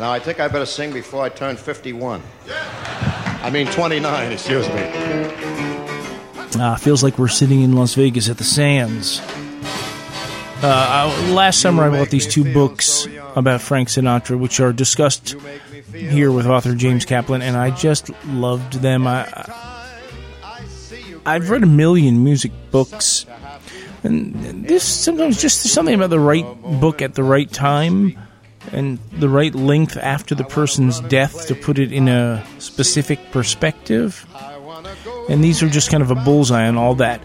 Now, I think I better sing before I turn 51. I mean, 29, excuse me. Uh, feels like we're sitting in Las Vegas at the Sands. Uh, last summer, I bought these two books about Frank Sinatra, which are discussed here with author James Kaplan, and I just loved them. I, I've read a million music books, and this sometimes just something about the right book at the right time and the right length after the person's death to put it in a specific perspective. And these are just kind of a bullseye on all that.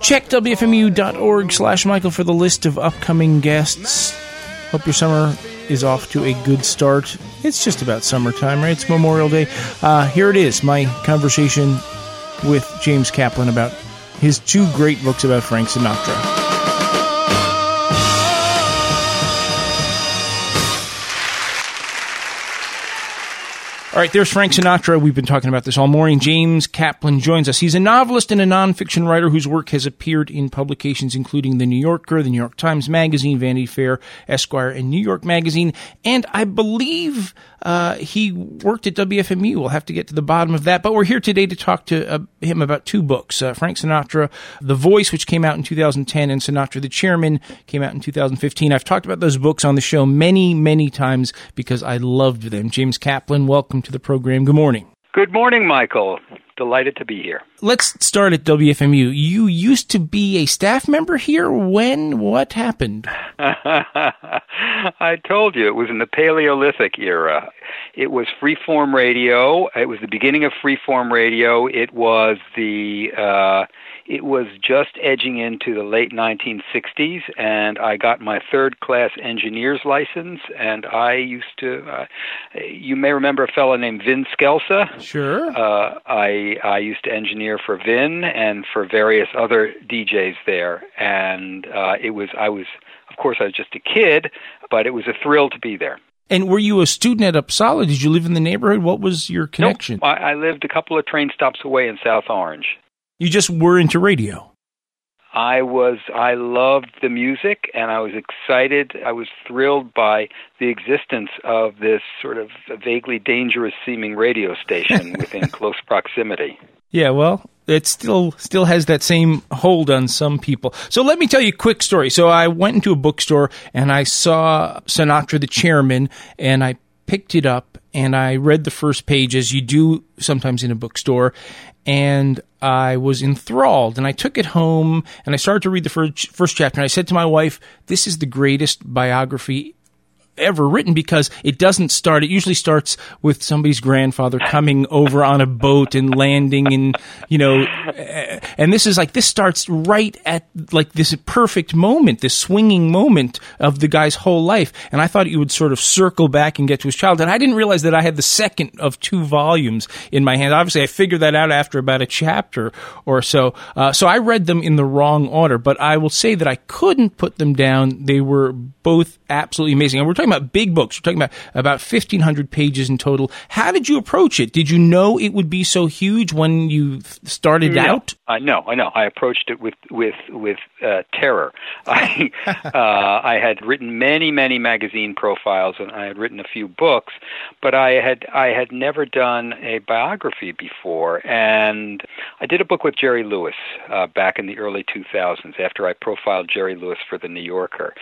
Check WFMU.org slash Michael for the list of upcoming guests. Hope your summer is off to a good start. It's just about summertime, right? It's Memorial Day. Uh, here it is, my conversation with James Kaplan about his two great books about Frank Sinatra. All right, there's Frank Sinatra. We've been talking about this all morning. James Kaplan joins us. He's a novelist and a nonfiction writer whose work has appeared in publications including The New Yorker, The New York Times Magazine, Vanity Fair, Esquire, and New York Magazine. And I believe uh, he worked at WFMU. We'll have to get to the bottom of that. But we're here today to talk to uh, him about two books uh, Frank Sinatra, The Voice, which came out in 2010, and Sinatra, the Chairman, came out in 2015. I've talked about those books on the show many, many times because I loved them. James Kaplan, welcome welcome to the program. Good morning. Good morning, Michael. Delighted to be here. Let's start at WFMU. You used to be a staff member here. When? What happened? I told you it was in the Paleolithic era. It was freeform radio. It was the beginning of freeform radio. It was the uh, it was just edging into the late 1960s, and I got my third class engineer's license. And I used to, uh, you may remember a fellow named Vin Scelsa. Sure. Uh, I I used to engineer for Vin and for various other DJs there, and uh, it was I was, of course, I was just a kid, but it was a thrill to be there. And were you a student at Upsala? Did you live in the neighborhood? What was your connection? Nope. I, I lived a couple of train stops away in South Orange. You just were into radio. I was I loved the music and I was excited. I was thrilled by the existence of this sort of vaguely dangerous seeming radio station within close proximity. Yeah, well, it still still has that same hold on some people. So let me tell you a quick story. So I went into a bookstore and I saw Sinatra the Chairman and I picked it up and I read the first page as you do sometimes in a bookstore and I was enthralled and I took it home and I started to read the first, first chapter and I said to my wife, this is the greatest biography ever written because it doesn't start. It usually starts with somebody's grandfather coming over on a boat and landing and, you know, and this is like, this starts right at like this perfect moment, this swinging moment of the guy's whole life. And I thought he would sort of circle back and get to his childhood. I didn't realize that I had the second of two volumes in my hand. Obviously, I figured that out after about a chapter or so. Uh, so I read them in the wrong order, but I will say that I couldn't put them down. They were both absolutely amazing. And we're talking about big books. We're talking about about 1500 pages in total. How did you approach it? Did you know it would be so huge when you started no, out? I know, I know. I approached it with with with uh, terror. I uh, I had written many many magazine profiles and I had written a few books, but I had I had never done a biography before. And I did a book with Jerry Lewis uh, back in the early 2000s after I profiled Jerry Lewis for the New Yorker,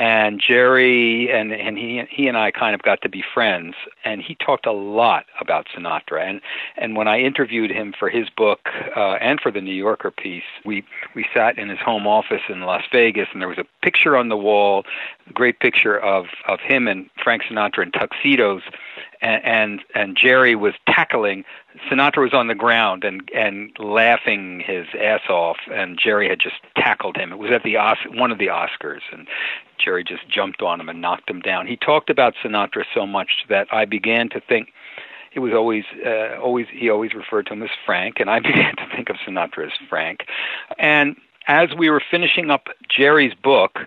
and Jerry and and he he and I kind of got to be friends. And he talked a lot about Sinatra. And and when I interviewed him for his book uh and for the New Yorker piece we we sat in his home office in Las Vegas and there was a picture on the wall great picture of of him and Frank Sinatra in tuxedos and and, and Jerry was tackling Sinatra was on the ground and and laughing his ass off, and Jerry had just tackled him. It was at the Os- one of the Oscars, and Jerry just jumped on him and knocked him down. He talked about Sinatra so much that I began to think it was always uh, always he always referred to him as Frank, and I began to think of Sinatra as Frank. And as we were finishing up Jerry's book,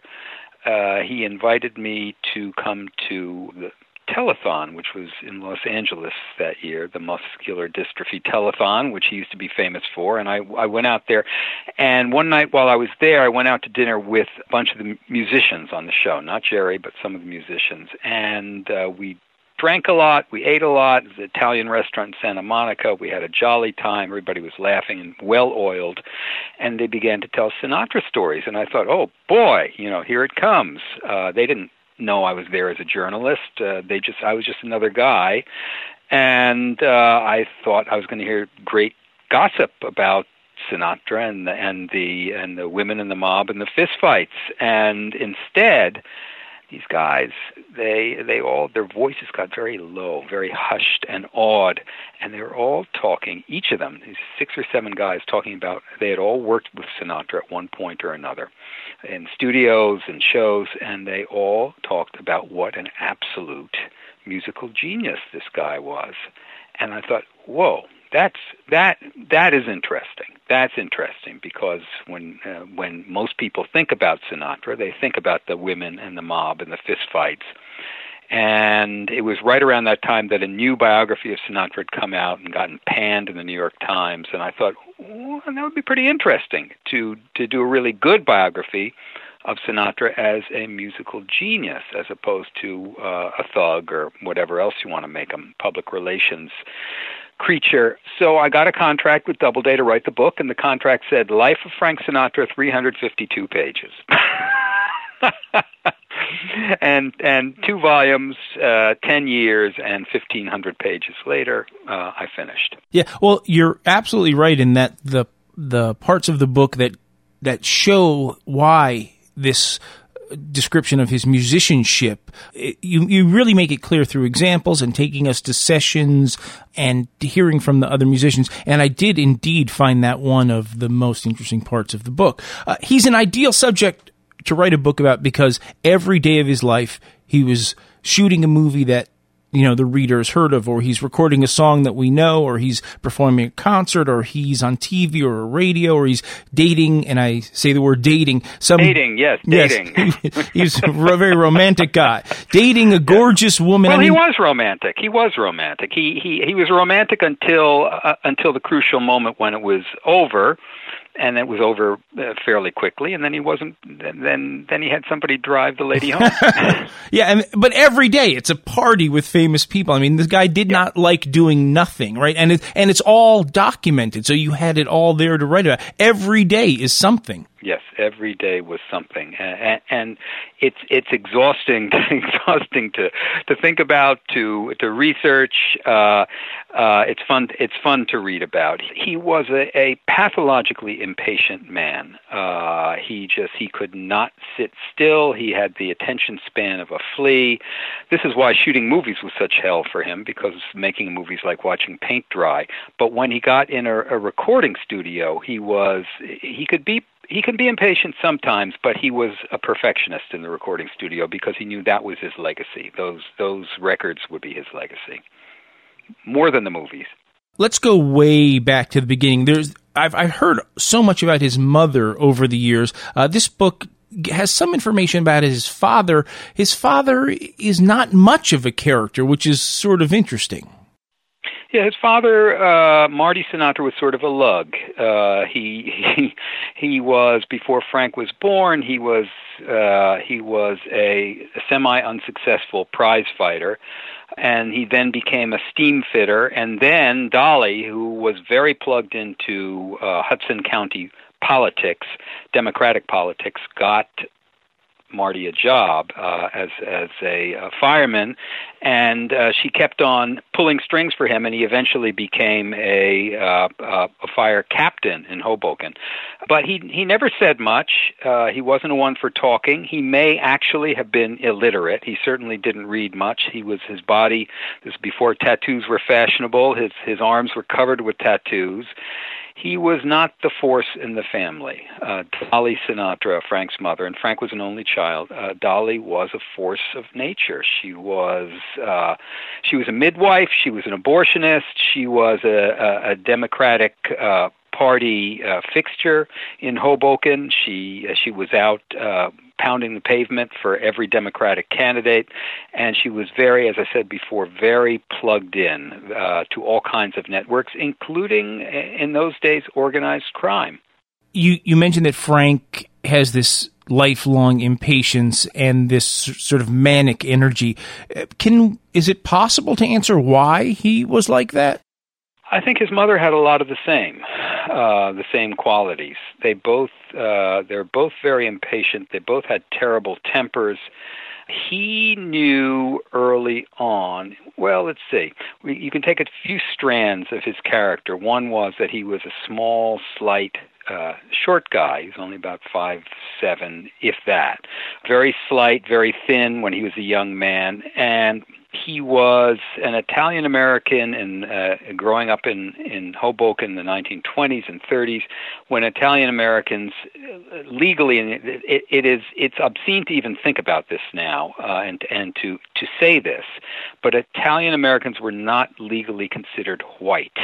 uh, he invited me to come to the telethon, which was in Los Angeles that year, the muscular dystrophy telethon, which he used to be famous for. And I, I went out there, and one night while I was there, I went out to dinner with a bunch of the musicians on the show, not Jerry, but some of the musicians, and uh, we drank a lot, we ate a lot. It was an Italian restaurant in Santa Monica. We had a jolly time. Everybody was laughing and well oiled. And they began to tell Sinatra stories. And I thought, oh boy, you know, here it comes. Uh, they didn't know I was there as a journalist. Uh, they just, I was just another guy. And uh, I thought I was going to hear great gossip about Sinatra and the, and the and the women in the mob and the fistfights. And instead, these guys they they all their voices got very low very hushed and awed and they were all talking each of them these six or seven guys talking about they had all worked with sinatra at one point or another in studios and shows and they all talked about what an absolute musical genius this guy was. And i thought whoa that's that that is interesting. That's interesting because when uh, when most people think about Sinatra, they think about the women and the mob and the fistfights. And it was right around that time that a new biography of Sinatra had come out and gotten panned in the New York Times. And I thought, well, that would be pretty interesting to to do a really good biography of Sinatra as a musical genius, as opposed to uh, a thug or whatever else you want to make him, public relations creature. So I got a contract with Doubleday to write the book, and the contract said Life of Frank Sinatra, 352 pages. and and two volumes, uh, ten years, and fifteen hundred pages later, uh, I finished. Yeah, well, you're absolutely right in that the the parts of the book that that show why this description of his musicianship. you, you really make it clear through examples and taking us to sessions and hearing from the other musicians. And I did indeed find that one of the most interesting parts of the book. Uh, he's an ideal subject to write a book about because every day of his life he was shooting a movie that you know the reader has heard of, or he's recording a song that we know, or he's performing a concert, or he's on TV or radio, or he's dating. And I say the word dating. Some dating, yes, dating. Yes, he's a very romantic guy, dating a gorgeous woman. Well, I mean, he was romantic. He was romantic. He he he was romantic until uh, until the crucial moment when it was over and it was over uh, fairly quickly and then he wasn't then then he had somebody drive the lady home. Yeah and, but every day it's a party with famous people. I mean this guy did yeah. not like doing nothing right? And it, and it's all documented so you had it all there to write about. Every day is something. Yes, every day was something, and, and it's it's exhausting, exhausting to to think about, to to research. Uh, uh, it's fun. It's fun to read about. He was a, a pathologically impatient man. Uh, he just he could not sit still. He had the attention span of a flea. This is why shooting movies was such hell for him because making movies like watching paint dry. But when he got in a, a recording studio, he was he could be he can be impatient sometimes, but he was a perfectionist in the recording studio because he knew that was his legacy. Those those records would be his legacy, more than the movies. Let's go way back to the beginning. There's I've I've heard so much about his mother over the years. Uh, this book has some information about his father. His father is not much of a character, which is sort of interesting. Yeah, his father, uh, Marty Sinatra, was sort of a lug. Uh, he he he was before Frank was born. He was uh, he was a, a semi-unsuccessful prize fighter, and he then became a steam fitter. And then Dolly, who was very plugged into uh, Hudson County politics, Democratic politics, got Marty a job uh, as as a, a fireman, and uh, she kept on pulling strings for him, and he eventually became a uh, uh, a fire captain in Hoboken. But he he never said much. Uh, he wasn't one for talking. He may actually have been illiterate. He certainly didn't read much. He was his body. This before tattoos were fashionable. His his arms were covered with tattoos he was not the force in the family. Uh, Dolly Sinatra, Frank's mother, and Frank was an only child. Uh, Dolly was a force of nature. She was uh, she was a midwife. She was an abortionist. She was a, a, a Democratic uh, Party uh, fixture in Hoboken. She uh, she was out uh, pounding the pavement for every Democratic candidate, and she was very, as I said before, very plugged in uh, to all kinds of networks, including in those days organized crime. You you mentioned that Frank has this lifelong impatience and this sort of manic energy. Uh, can is it possible to answer why he was like that? I think his mother had a lot of the same, uh, the same qualities. They both uh, they're both very impatient. They both had terrible tempers. He knew early on. Well, let's see. We, you can take a few strands of his character. One was that he was a small, slight uh, short guy. He's only about five seven, if that. Very slight, very thin when he was a young man, and he was an Italian American and uh, growing up in in Hoboken in the 1920s and 30s, when Italian Americans uh, legally and it, it is it's obscene to even think about this now uh, and and to to say this, but Italian Americans were not legally considered white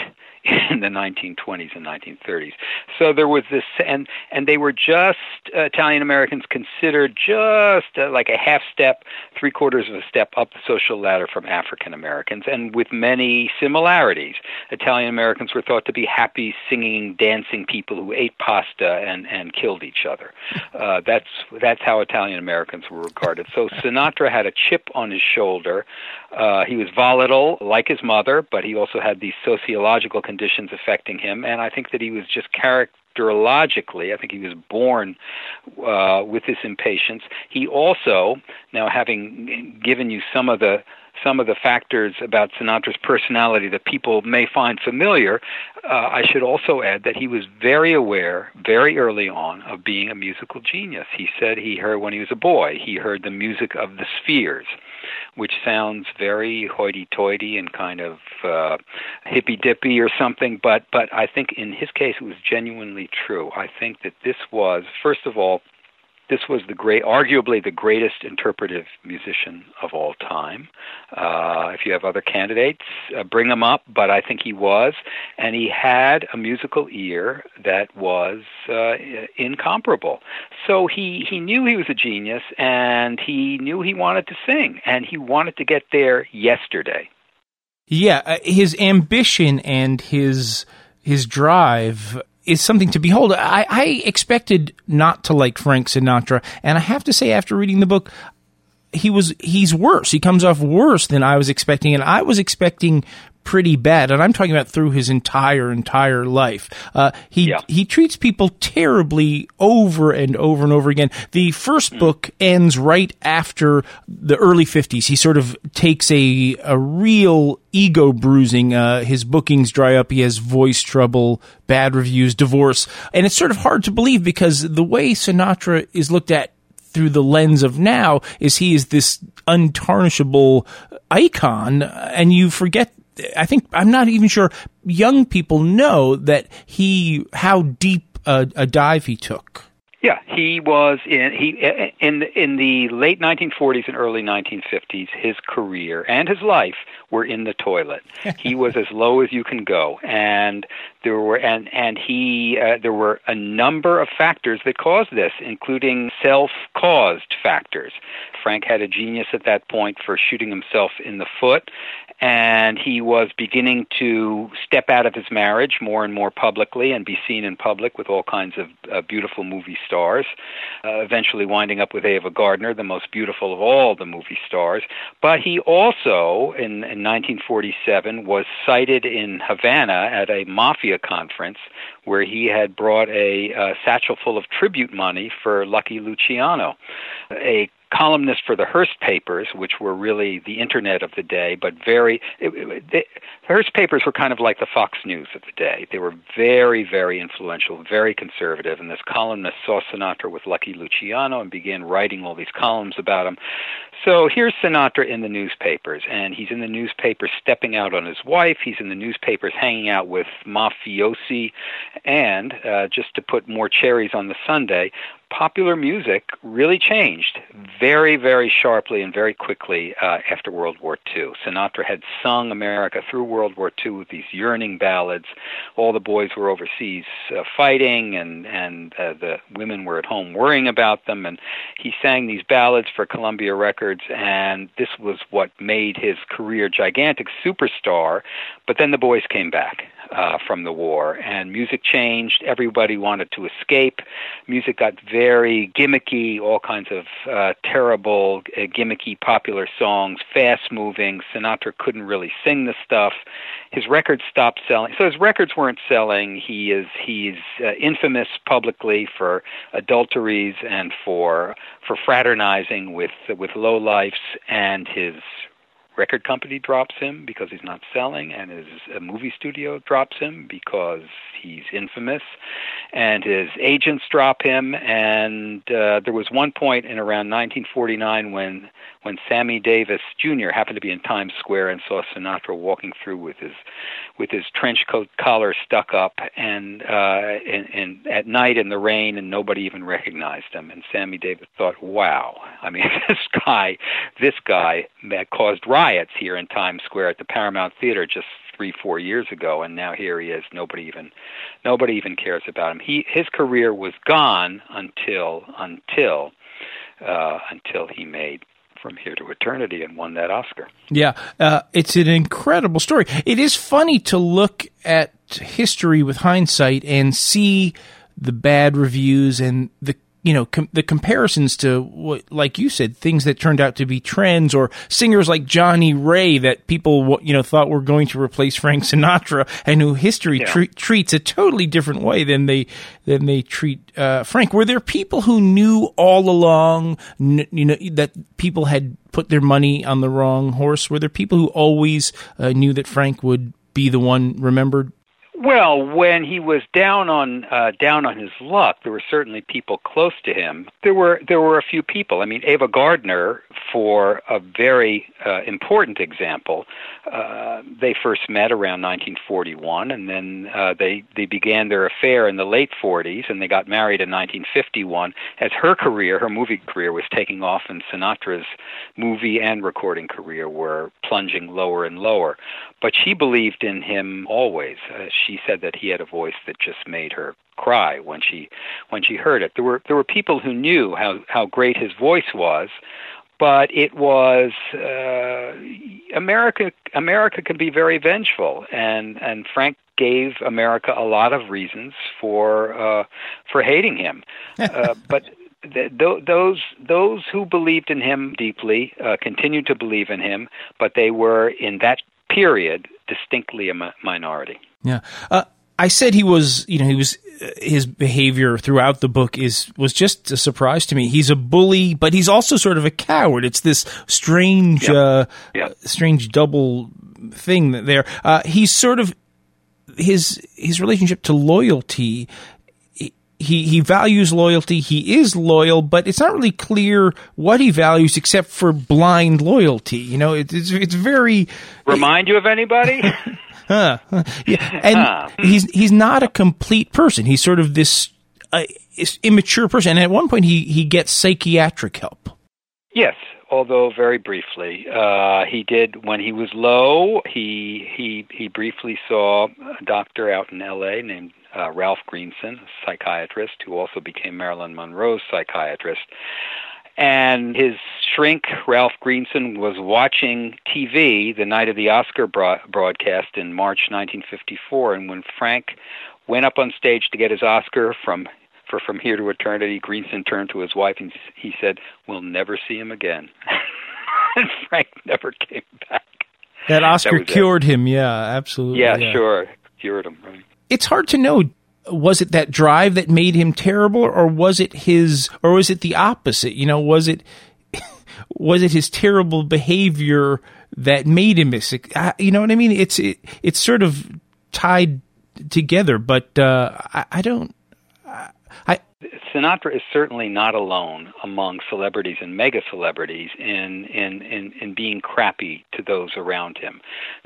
in the 1920s and 1930s. So there was this, and and they were just uh, Italian Americans considered just uh, like a half step, three quarters of a step up the social ladder from African Americans, and with many similarities. Italian Americans were thought to be happy, singing, dancing people who ate pasta and and killed each other. Uh, that's that's how Italian Americans were regarded. So Sinatra had a chip on his shoulder. Uh, he was volatile, like his mother, but he also had these sociological conditions affecting him, and I think that he was just characterologically, I think he was born uh, with this impatience. He also, now having given you some of the some of the factors about Sinatra's personality that people may find familiar, uh, I should also add that he was very aware, very early on, of being a musical genius. He said he heard when he was a boy, he heard the music of the spheres which sounds very hoity-toity and kind of uh, hippy-dippy or something. But but I think in his case it was genuinely true. I think that this was first of all this was the great, arguably the greatest interpretive musician of all time. Uh, if you have other candidates, uh, bring them up. But I think he was, and he had a musical ear that was uh, incomparable. So he he knew he was a genius, and he knew he wanted to sing, and he wanted to get there yesterday. Yeah, uh, his ambition and his his drive is something to behold. I, I expected not to like Frank Sinatra, and I have to say, after reading the book, he was he's worse. He comes off worse than I was expecting, and I was expecting pretty bad, and I'm talking about through his entire entire life. Uh, he yeah. he treats people terribly over and over and over again. The first mm. book ends right after the early 50s. He sort of takes a a real ego bruising. Uh, his bookings dry up. He has voice trouble, bad reviews, divorce, and it's sort of hard to believe because the way Sinatra is looked at through the lens of now is he is this untarnishable icon and you forget I think I'm not even sure young people know that he how deep a, a dive he took. Yeah, he was in he in in the late 1940s and early 1950s. His career and his life were in the toilet. he was as low as you can go, and there were and and he uh, there were a number of factors that caused this, including self-caused factors. Frank had a genius at that point for shooting himself in the foot, and he was beginning to step out of his marriage more and more publicly and be seen in public with all kinds of uh, beautiful movie stars, uh, eventually winding up with Ava Gardner, the most beautiful of all the movie stars. But he also, in, in 1947, was sighted in Havana at a mafia conference where he had brought a uh, satchel full of tribute money for Lucky Luciano, a columnist for the Hearst papers, which were really the internet of the day, but very it, it, they, Hearst papers were kind of like the Fox News of the day. They were very, very influential, very conservative, and this columnist saw Sinatra with Lucky Luciano and began writing all these columns about him. So here's Sinatra in the newspapers, and he's in the newspapers stepping out on his wife. He's in the newspapers hanging out with mafiosi, and uh, just to put more cherries on the sundae, popular music really changed very, very sharply and very quickly uh, after World War II. Sinatra had sung America through World War II with these yearning ballads. All the boys were overseas uh, fighting, and and uh, the women were at home worrying about them. And he sang these ballads for Columbia Records, and this was what made his career gigantic superstar. But then the boys came back uh, from the war, and music changed. Everybody wanted to escape. Music got very gimmicky, all kinds of uh, terrible, uh, gimmicky, popular songs, fast moving. Sinatra couldn't really sing the stuff. His records stopped selling. So his records weren't selling. He is he's uh, infamous publicly for adulteries and for for fraternizing with with lowlifes, and his record company drops him because he's not selling, and his movie studio drops him because he's infamous, and his agents drop him. And uh, there was one point in around 1949 when when Sammy Davis Jr. happened to be in Times Square and saw Sinatra walking through with his with his trench coat collar stuck up and uh and, and at night in the rain and nobody even recognized him and Sammy Davis thought wow I mean this guy this guy that caused riots here in Times Square at the Paramount Theater just three four years ago and now here he is nobody even nobody even cares about him he his career was gone until until uh until he made from here to eternity and won that Oscar. Yeah, uh, it's an incredible story. It is funny to look at history with hindsight and see the bad reviews and the you know com- the comparisons to what like you said things that turned out to be trends or singers like Johnnie Ray that people you know thought were going to replace Frank Sinatra and who history yeah. tre- treats a totally different way than they than they treat uh, Frank were there people who knew all along n- you know that people had put their money on the wrong horse were there people who always uh, knew that Frank would be the one remembered well, when he was down on uh, down on his luck, there were certainly people close to him. There were there were a few people. I mean, Ava Gardner, for a very uh, important example, uh, they first met around 1941, and then uh, they they began their affair in the late 40s, and they got married in 1951. As her career, her movie career, was taking off, and Sinatra's movie and recording career were plunging lower and lower. But she believed in him always. Uh, she said that he had a voice that just made her cry when she when she heard it. There were there were people who knew how how great his voice was, but it was uh, America. America can be very vengeful, and and Frank gave America a lot of reasons for uh, for hating him. uh, but th- th- those those who believed in him deeply uh, continued to believe in him, but they were in that period distinctly a mi- minority. Yeah. Uh, I said he was, you know, he was his behavior throughout the book is was just a surprise to me. He's a bully, but he's also sort of a coward. It's this strange, yep. Uh, yep. strange double thing there. Uh, he's sort of his his relationship to loyalty. He he values loyalty. He is loyal, but it's not really clear what he values except for blind loyalty. You know, it's it's very remind you of anybody. Huh. Yeah. And he's he's not a complete person. He's sort of this uh, immature person. And at one point, he he gets psychiatric help. Yes, although very briefly. Uh, he did when he was low. He he he briefly saw a doctor out in L.A. named uh, Ralph Greenson, a psychiatrist who also became Marilyn Monroe's psychiatrist. And his shrink Ralph Greenson was watching TV the night of the Oscar broadcast in March 1954 and when Frank went up on stage to get his Oscar from for From Here to Eternity Greenson turned to his wife and he said we'll never see him again. And Frank never came back. That Oscar that cured it. him yeah absolutely yeah, yeah, sure. Cured him right it's hard to know was it that drive that made him terrible or was it his or was it the opposite? You know was it was it his terrible behavior that made him a you know what i mean? It's it, it's sort of tied together but uh, I, I, don't I, Sinatra is certainly not alone among celebrities and mega celebrities in, in, in, in being crappy to those around him.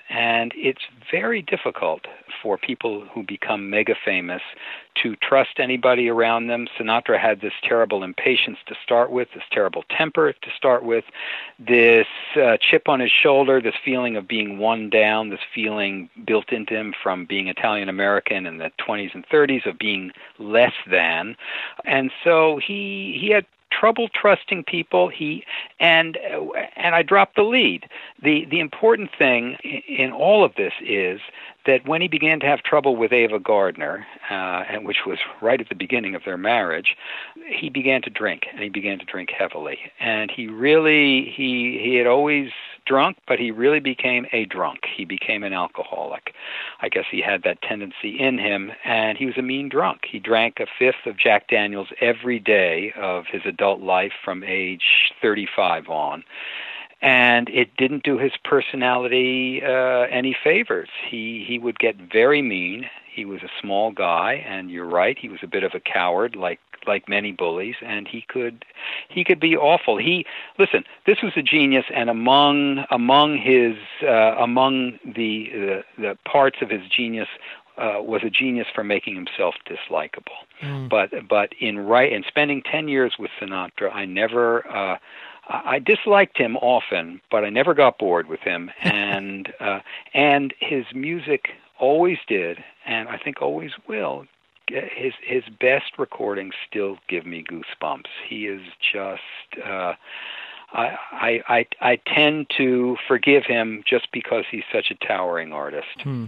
And it's very difficult for people who become mega famous to trust anybody around them. Sinatra had this terrible impatience to start with, this terrible temper to start with, this uh, chip on his shoulder, this feeling of being one down, this feeling built into him from being Italian American in the 20s and 30s of being less than. And so he he had trouble trusting people. He and and I dropped the lead. The the important thing in all of this is that when he began to have trouble with Ava Gardner, uh, and which was right at the beginning of their marriage, he began to drink, and he began to drink heavily. And he really he he had always drunk, but he really became a drunk. He became an alcoholic. I guess he had that tendency in him, and he was a mean drunk. He drank a fifth of Jack Daniels every day of his adult life from age 35 on and it didn't do his personality uh, any favors. He he would get very mean. He was a small guy, and you're right. He was a bit of a coward, like like many bullies, and he could he could be awful. He listen. This was a genius, and among among his uh, among the, the the parts of his genius uh, was a genius for making himself dislikable. Mm. But but in right in spending ten years with Sinatra, I never. Uh, I disliked him often, but I never got bored with him, and uh, and his music always did, and I think always will. His his best recordings still give me goosebumps. He is just. Uh, I, I I tend to forgive him just because he's such a towering artist. Hmm.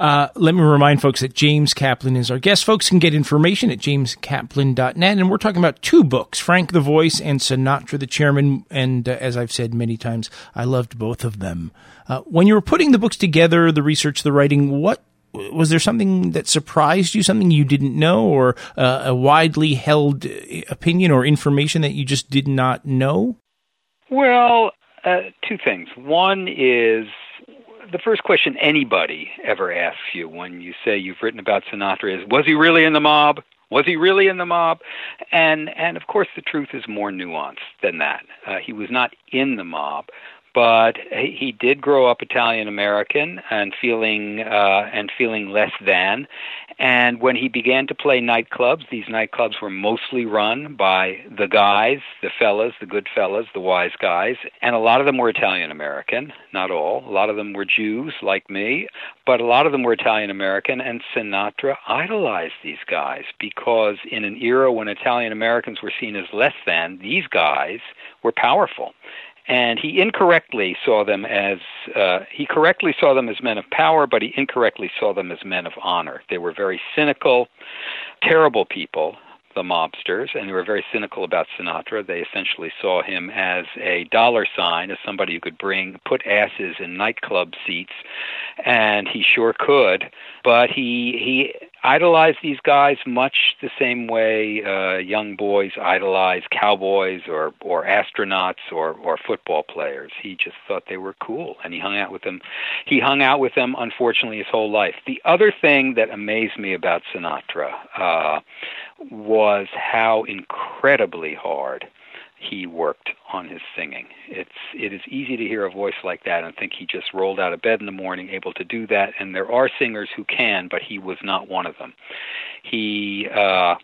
Uh, let me remind folks that James Kaplan is our guest. Folks can get information at jameskaplan.net, and we're talking about two books: Frank the Voice and Sinatra the Chairman. And uh, as I've said many times, I loved both of them. Uh, when you were putting the books together, the research, the writing, what was there something that surprised you, something you didn't know, or uh, a widely held opinion or information that you just did not know? Well, uh, two things. One is the first question anybody ever asks you when you say you've written about Sinatra is, was he really in the mob? Was he really in the mob? And and of course the truth is more nuanced than that. Uh, he was not in the mob, but he did grow up Italian American and feeling uh, and feeling less than. And when he began to play nightclubs, these nightclubs were mostly run by the guys, the fellas, the good fellas, the wise guys, and a lot of them were Italian American, not all. A lot of them were Jews like me, but a lot of them were Italian American. And Sinatra idolized these guys because in an era when Italian Americans were seen as less than, these guys were powerful and he incorrectly saw them as uh, he correctly saw them as men of power, but he incorrectly saw them as men of honor. They were very cynical, terrible people, the mobsters, and they were very cynical about Sinatra. They essentially saw him as a dollar sign, as somebody who could bring put asses in nightclub seats, and he sure could. But he he idolized these guys much the same way uh, young boys idolize cowboys or or astronauts or or football players. He just thought they were cool, and he hung out with them. He hung out with them, unfortunately, his whole life. The other thing that amazed me about Sinatra uh, was how incredibly hard he worked on his singing. It's it is easy to hear a voice like that and think he just rolled out of bed in the morning able to do that and there are singers who can but he was not one of them. He uh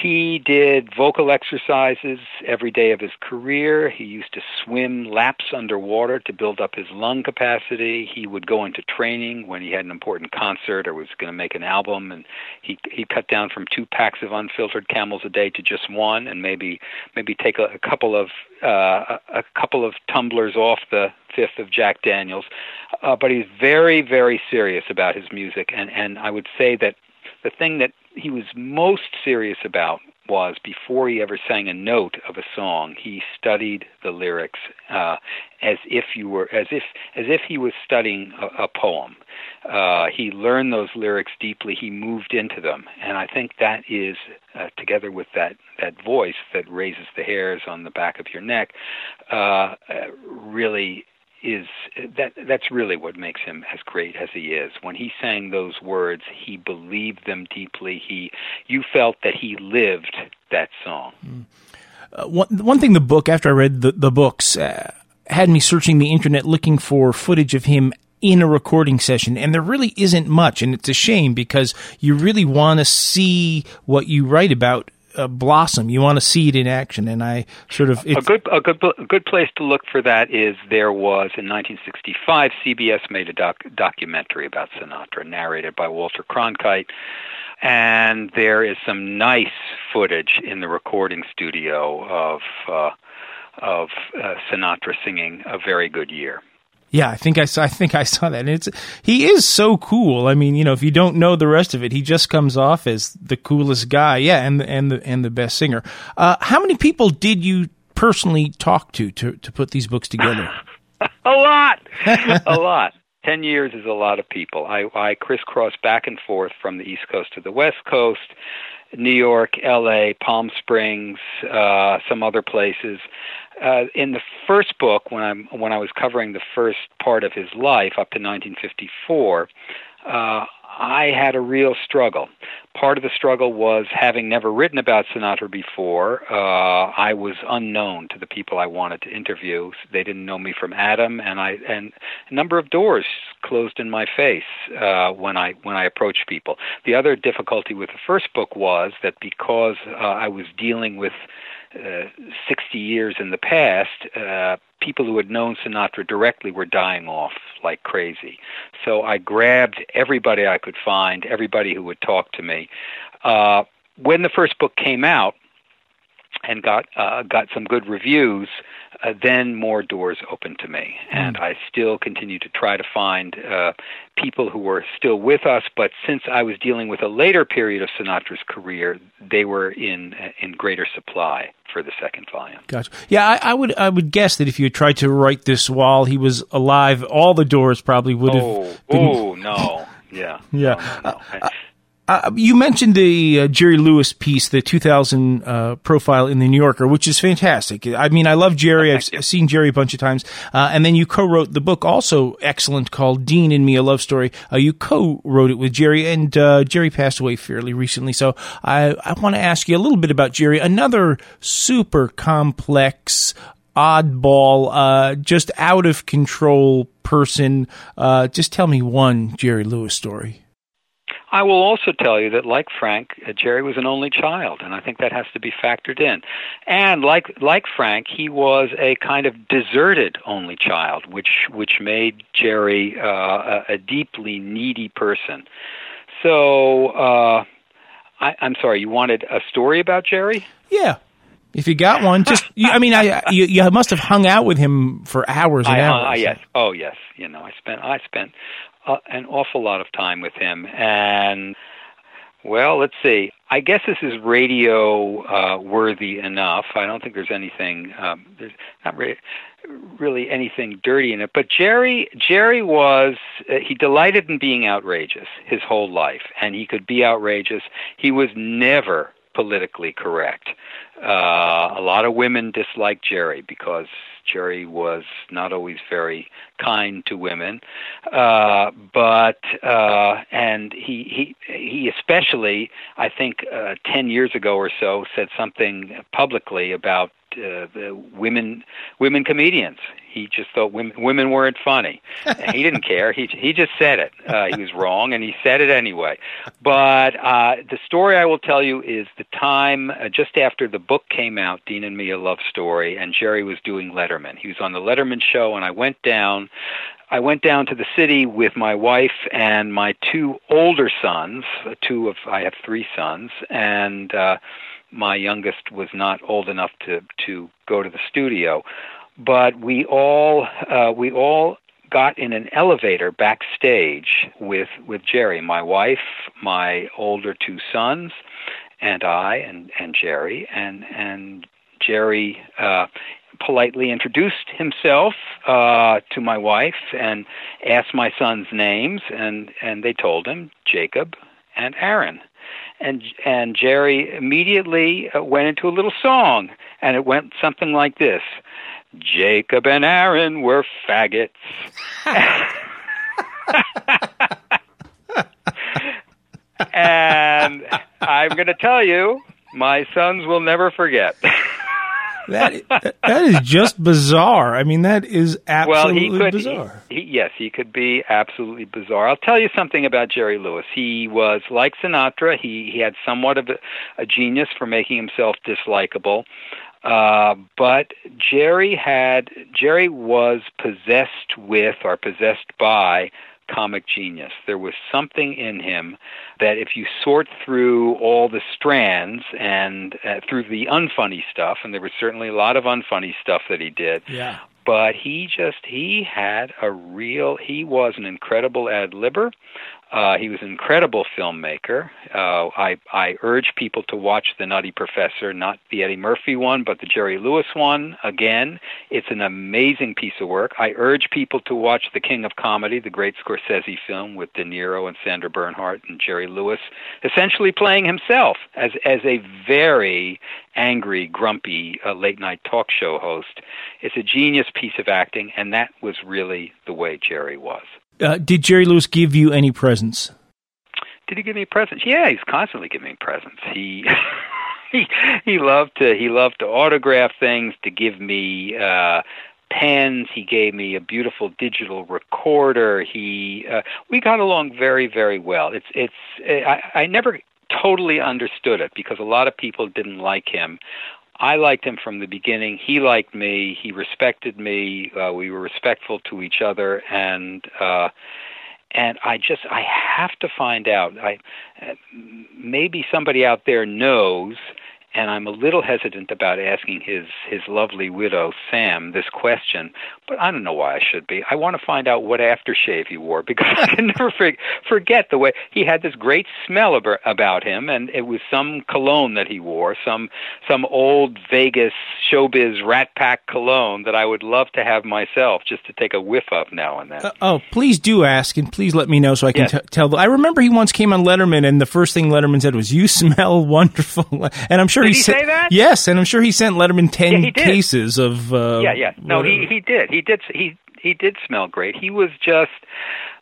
he did vocal exercises every day of his career. He used to swim laps underwater to build up his lung capacity. He would go into training when he had an important concert or was going to make an album, and he he cut down from two packs of unfiltered camels a day to just one, and maybe maybe take a, a couple of uh, a, a couple of tumblers off the fifth of Jack Daniels. Uh, but he's very very serious about his music, and and I would say that the thing that he was most serious about was before he ever sang a note of a song, he studied the lyrics uh, as if you were as if as if he was studying a, a poem. Uh, he learned those lyrics deeply. He moved into them, and I think that is uh, together with that that voice that raises the hairs on the back of your neck, uh, really is that that's really what makes him as great as he is. When he sang those words, he believed them deeply. He you felt that he lived that song. Mm. Uh, one one thing the book after I read the the books uh, had me searching the internet looking for footage of him in a recording session and there really isn't much and it's a shame because you really want to see what you write about uh, blossom. You want to see it in action, and I sort of a good a good a good place to look for that is there was in 1965 CBS made a doc, documentary about Sinatra, narrated by Walter Cronkite. and there is some nice footage in the recording studio of uh, of uh, Sinatra singing "A Very Good Year." Yeah, I think I saw. I think I saw that. And it's he is so cool. I mean, you know, if you don't know the rest of it, he just comes off as the coolest guy. Yeah, and and the and the best singer. Uh, how many people did you personally talk to to to put these books together? a lot, a lot. Ten years is a lot of people. I I crisscross back and forth from the East Coast to the West Coast. New York, L.A., Palm Springs, uh, some other places uh, in the first book, when I'm when I was covering the first part of his life up to 1954, uh, I had a real struggle. Part of the struggle was having never written about Sinatra before. Uh, I was unknown to the people I wanted to interview. They didn't know me from Adam, and I and a number of doors closed in my face uh, when I when I approached people. The other difficulty with the first book was that because uh, I was dealing with uh, 60 years in the past, uh, people who had known Sinatra directly were dying off like crazy. So I grabbed everybody I could find, everybody who would talk to me. Uh, when the first book came out and got uh, got some good reviews, uh, then more doors opened to me, and mm. I still continue to try to find uh, people who were still with us. But since I was dealing with a later period of Sinatra's career, they were in uh, in greater supply for the second volume. Gotcha. Yeah, I, I, would I would guess that if you had tried to write this while he was alive, all the doors probably would have. Oh, been... oh no. Yeah. Yeah. No, no, no. Uh, you mentioned the uh, Jerry Lewis piece, the 2000 uh, profile in the New Yorker, which is fantastic. I mean, I love Jerry. I've, I've seen Jerry a bunch of times. Uh, and then you co-wrote the book, also excellent, called Dean and Me, a Love Story. Uh, you co-wrote it with Jerry, and uh, Jerry passed away fairly recently. So I, I want to ask you a little bit about Jerry, another super complex, oddball, just out of control person. just tell me one Jerry Lewis story. I will also tell you that, like Frank, uh, Jerry was an only child, and I think that has to be factored in. And like like Frank, he was a kind of deserted only child, which which made Jerry uh, a, a deeply needy person. So, uh, I, I'm sorry, you wanted a story about Jerry? Yeah, if you got one, just you, I mean, I you, you must have hung out with him for hours and I, hours. Uh, yes, oh yes. You know, I spent I spent uh, an awful lot of time with him, and well, let's see. I guess this is radio uh, worthy enough. I don't think there's anything. Um, there's not re- really anything dirty in it. But Jerry, Jerry was uh, he delighted in being outrageous his whole life, and he could be outrageous. He was never politically correct. Uh, a lot of women disliked Jerry because Jerry was not always very kind to women, uh, but uh, and he he he especially I think uh, ten years ago or so said something publicly about uh, women women comedians. He just thought women women weren't funny. And he didn't care. He he just said it. Uh, he was wrong, and he said it anyway. But uh, the story I will tell you is the time uh, just after the book came out, Dean and Me a Love Story, and Jerry was doing Letterman. He was on the Letterman show, and I went down. I went down to the city with my wife and my two older sons. Two of I have three sons, and. uh my youngest was not old enough to to go to the studio, but we all uh, we all got in an elevator backstage with with Jerry, my wife, my older two sons, and I and and Jerry and and Jerry uh, politely introduced himself uh, to my wife and asked my sons' names, and and they told him Jacob and Aaron and and Jerry immediately uh, went into a little song, and it went something like this: Jacob and Aaron were faggots. and I'm going to tell you, my sons will never forget. that that is just bizarre. I mean, that is absolutely well, he could, bizarre. He, he, yes, he could be absolutely bizarre. I'll tell you something about Jerry Lewis. He was like Sinatra. He he had somewhat of a, a genius for making himself dislikable. Uh, but Jerry had Jerry was possessed with or possessed by comic genius. There was something in him that, if you sort through all the strands and uh, through the unfunny stuff, and there was certainly a lot of unfunny stuff that he did. Yeah. But he just he had a real he was an incredible ad libber. Uh, he was an incredible filmmaker. Uh, I I urge people to watch The Nutty Professor, not the Eddie Murphy one, but the Jerry Lewis one. Again, it's an amazing piece of work. I urge people to watch The King of Comedy, the great Scorsese film with De Niro and Sandra Bernhard and Jerry Lewis, essentially playing himself as as a very angry, grumpy uh, late night talk show host. It's a genius piece of acting, and that was really the way Jerry was. Uh, did Jerry Lewis give you any presents? Did he give me presents? Yeah, he's constantly giving me presents. He he he loved to he loved to autograph things, to give me uh pens. He gave me a beautiful digital recorder. He uh, we got along very very well. It's it's I, I never totally understood it because a lot of people didn't like him. I liked him from the beginning. He liked me. He respected me. Uh, we were respectful to each other, and uh, and I just I have to find out. I maybe somebody out there knows and I'm a little hesitant about asking his his lovely widow Sam this question, but I don't know why I should be. I want to find out what aftershave he wore because I can never forget the way he had this great smell about him, and it was some cologne that he wore, some some old Vegas showbiz Rat Pack cologne that I would love to have myself, just to take a whiff of now and then. Uh, oh, please do ask, and please let me know so I can yes. t- tell. I remember he once came on Letterman, and the first thing Letterman said was, "You smell wonderful," and I'm sure did he, he say that? Yes, and I'm sure he sent Letterman ten yeah, cases of. Uh, yeah, yeah. No, whatever. he he did. He did. He he did smell great. He was just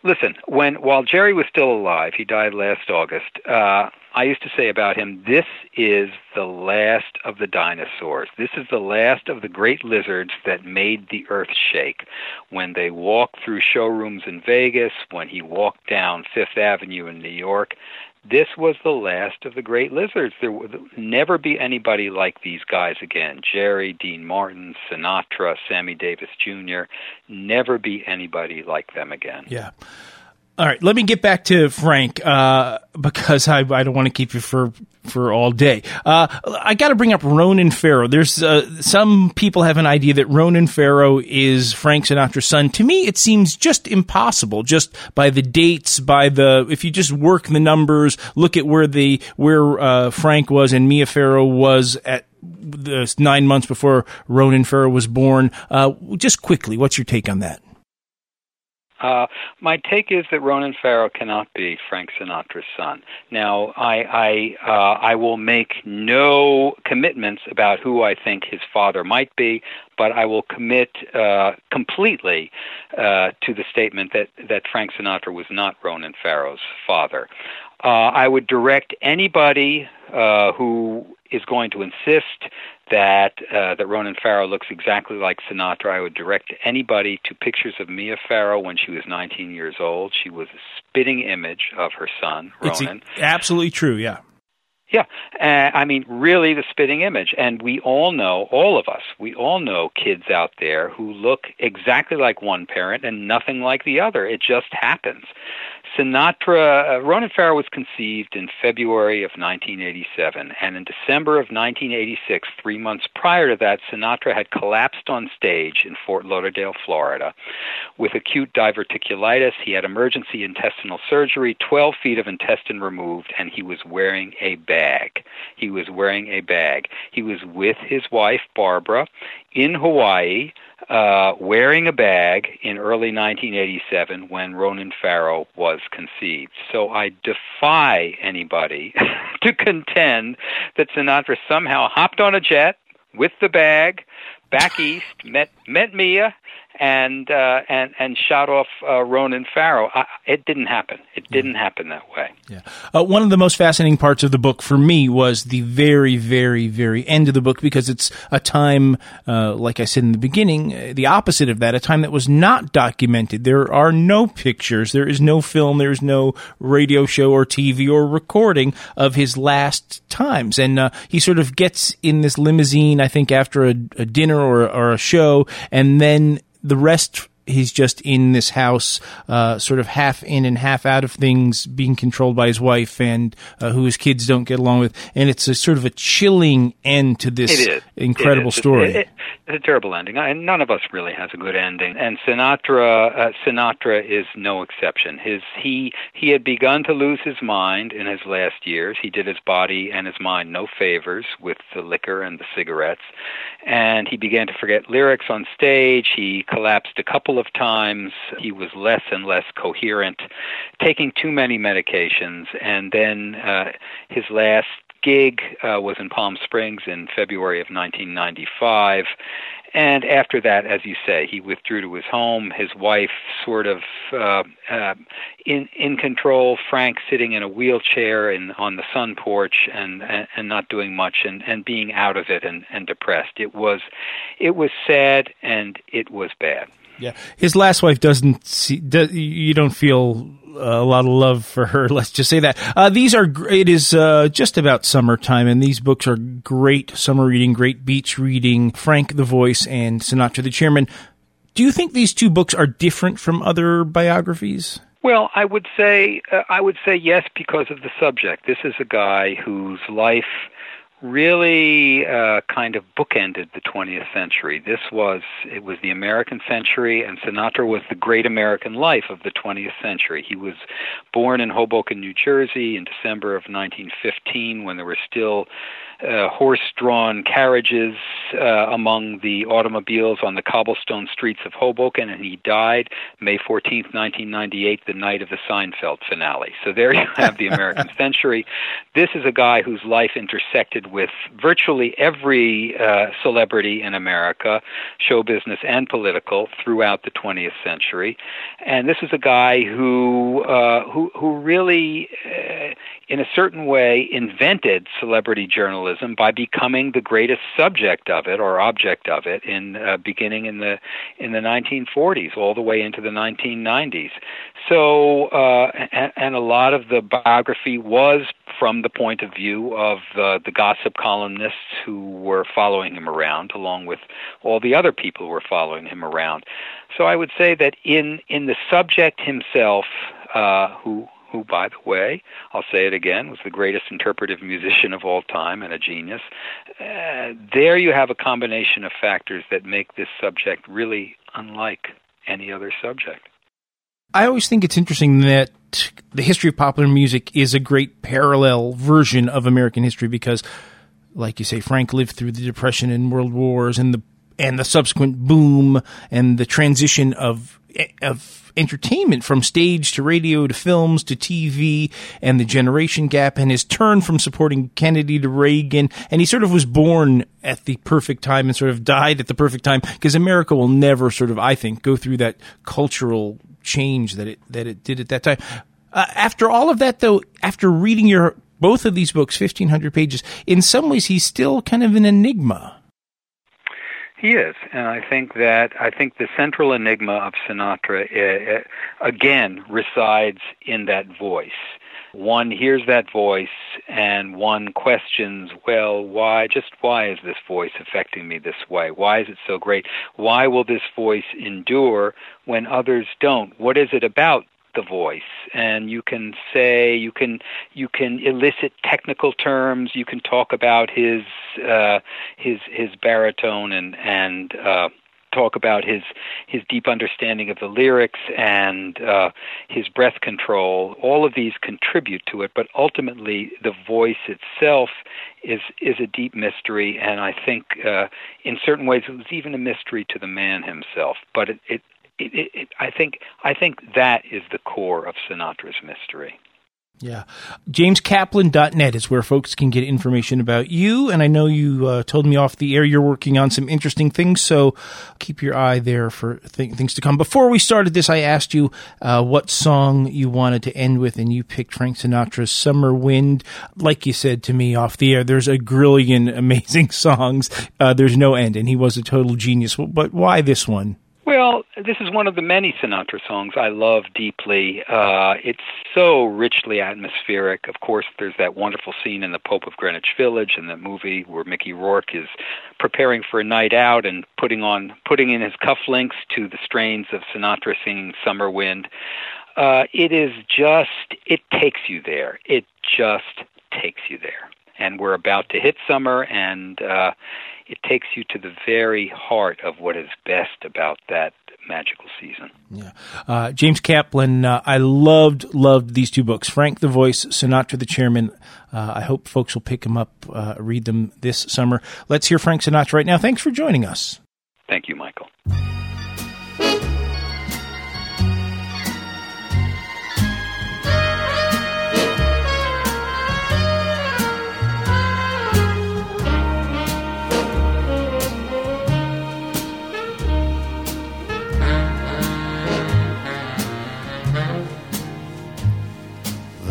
listen when while Jerry was still alive. He died last August. Uh, I used to say about him, this is the last of the dinosaurs. This is the last of the great lizards that made the earth shake. When they walked through showrooms in Vegas, when he walked down Fifth Avenue in New York, this was the last of the great lizards. There will never be anybody like these guys again. Jerry, Dean Martin, Sinatra, Sammy Davis Jr. Never be anybody like them again. Yeah. All right, let me get back to Frank uh, because I, I don't want to keep you for for all day. Uh, I got to bring up Ronan Farrow. There's uh, some people have an idea that Ronan Farrow is Frank Sinatra's son. To me, it seems just impossible. Just by the dates, by the if you just work the numbers, look at where the where uh, Frank was and Mia Farrow was at the nine months before Ronan Farrow was born. Uh, just quickly, what's your take on that? Uh, my take is that Ronan Farrow cannot be Frank Sinatra's son. Now, I I, uh, I will make no commitments about who I think his father might be, but I will commit uh, completely uh, to the statement that that Frank Sinatra was not Ronan Farrow's father. Uh, I would direct anybody uh, who is going to insist that uh, that Ronan Farrow looks exactly like Sinatra. I would direct anybody to pictures of Mia Farrow when she was 19 years old. She was a spitting image of her son, Ronan. It's absolutely true. Yeah. Yeah, uh, I mean, really the spitting image. And we all know, all of us, we all know kids out there who look exactly like one parent and nothing like the other. It just happens. Sinatra, uh, Ronan Farrow was conceived in February of 1987, and in December of 1986, three months prior to that, Sinatra had collapsed on stage in Fort Lauderdale, Florida, with acute diverticulitis. He had emergency intestinal surgery, 12 feet of intestine removed, and he was wearing a bag. He was wearing a bag. He was with his wife, Barbara, in Hawaii uh, wearing a bag in early 1987 when Ronan Farrow was conceived. So I defy anybody to contend that Sinatra somehow hopped on a jet with the bag back east, met met Mia, and uh, and and shot off uh, Ronan Farrow. I, it didn't happen. It didn't happen that way. Yeah. Uh, one of the most fascinating parts of the book for me was the very, very, very end of the book because it's a time, uh, like I said in the beginning, uh, the opposite of that, a time that was not documented. There are no pictures. There is no film. There is no radio show or TV or recording of his last times. And uh, he sort of gets in this limousine, I think, after a, a dinner or, or a show, and then the rest he's just in this house, uh, sort of half in and half out of things, being controlled by his wife and uh, who his kids don't get along with. And it's a sort of a chilling end to this incredible story. It, it, it's a terrible ending, and none of us really has a good ending. And Sinatra, uh, Sinatra is no exception. His he he had begun to lose his mind in his last years. He did his body and his mind no favors with the liquor and the cigarettes, and he began to forget lyrics on stage. He collapsed a couple of times. He was less and less coherent, taking too many medications, and then uh, his last gig uh, was in Palm Springs in February of 1995. And after that, as you say, he withdrew to his home. His wife, sort of uh, uh, in in control. Frank sitting in a wheelchair in on the sun porch and and, and not doing much and and being out of it and and depressed. It was it was sad and it was bad. Yeah, his last wife doesn't see. Do, you don't feel a lot of love for her. Let's just say that. Uh, these are. It is uh, just about summertime, and these books are great summer reading, great beach reading. Frank the Voice and Sinatra the Chairman. Do you think these two books are different from other biographies? Well, I would say uh, I would say yes because of the subject. This is a guy whose life really uh, kind of bookended the 20th century. This was it was the American century, and Sinatra was the great American life of the 20th century. He was born in Hoboken, New Jersey, in December of 1915, when there were still uh, horse-drawn carriages uh, among the automobiles on the cobblestone streets of Hoboken, and he died May 14th, 1998, the night of the Seinfeld finale. So there you have the American century. This is a guy whose life intersected with virtually every uh, celebrity in America, show business and political, throughout the 20th century, and this is a guy who uh, who who really, uh, in a certain way, invented celebrity journalism journalism by becoming the greatest subject of it or object of it in uh, beginning in the in the 1940s all the way into the 1990s. So uh, and, and a lot of the biography was from the point of view of uh, the gossip columnists who were following him around, along with all the other people who were following him around. So I would say that in in the subject himself, uh, who who, by the way, I'll say it again, was the greatest interpretive musician of all time and a genius. Uh, there you have a combination of factors that make this subject really unlike any other subject. I always think it's interesting that the history of popular music is a great parallel version of American history because, like you say, Frank lived through the Depression and World Wars and the and the subsequent boom and the transition of of entertainment from stage to radio to films to TV and the generation gap and his turn from supporting Kennedy to Reagan. And he sort of was born at the perfect time and sort of died at the perfect time because America will never sort of, I think, go through that cultural change that it, that it did at that time. Uh, after all of that, though, after reading your both of these books, 1500 pages, in some ways he's still kind of an enigma. He is, and I think that I think the central enigma of Sinatra uh, again resides in that voice. One hears that voice and one questions, well, why, just why is this voice affecting me this way? Why is it so great? Why will this voice endure when others don't? What is it about the voice and you can say you can you can elicit technical terms you can talk about his uh his his baritone and and uh talk about his his deep understanding of the lyrics and uh, his breath control. All of these contribute to it, but ultimately the voice itself is is a deep mystery, and I think uh, in certain ways it was even a mystery to the man himself. But it, it it, it, I think I think that is the core of Sinatra's mystery. Yeah. JamesKaplan.net is where folks can get information about you. And I know you uh, told me off the air you're working on some interesting things. So keep your eye there for th- things to come. Before we started this, I asked you uh, what song you wanted to end with, and you picked Frank Sinatra's Summer Wind. Like you said to me off the air, there's a grillion amazing songs. Uh, there's no end, and he was a total genius. But why this one? Well, this is one of the many Sinatra songs I love deeply. Uh, it's so richly atmospheric. Of course, there's that wonderful scene in The Pope of Greenwich Village in the movie where Mickey Rourke is preparing for a night out and putting on putting in his cufflinks to the strains of Sinatra singing "Summer Wind." Uh, it is just it takes you there. It just takes you there. And we're about to hit summer, and uh, it takes you to the very heart of what is best about that magical season. Yeah, uh, James Kaplan. Uh, I loved loved these two books, Frank the Voice, Sinatra the Chairman. Uh, I hope folks will pick them up, uh, read them this summer. Let's hear Frank Sinatra right now. Thanks for joining us. Thank you, Michael.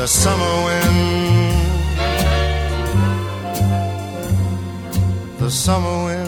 the summer wind. The summer wind,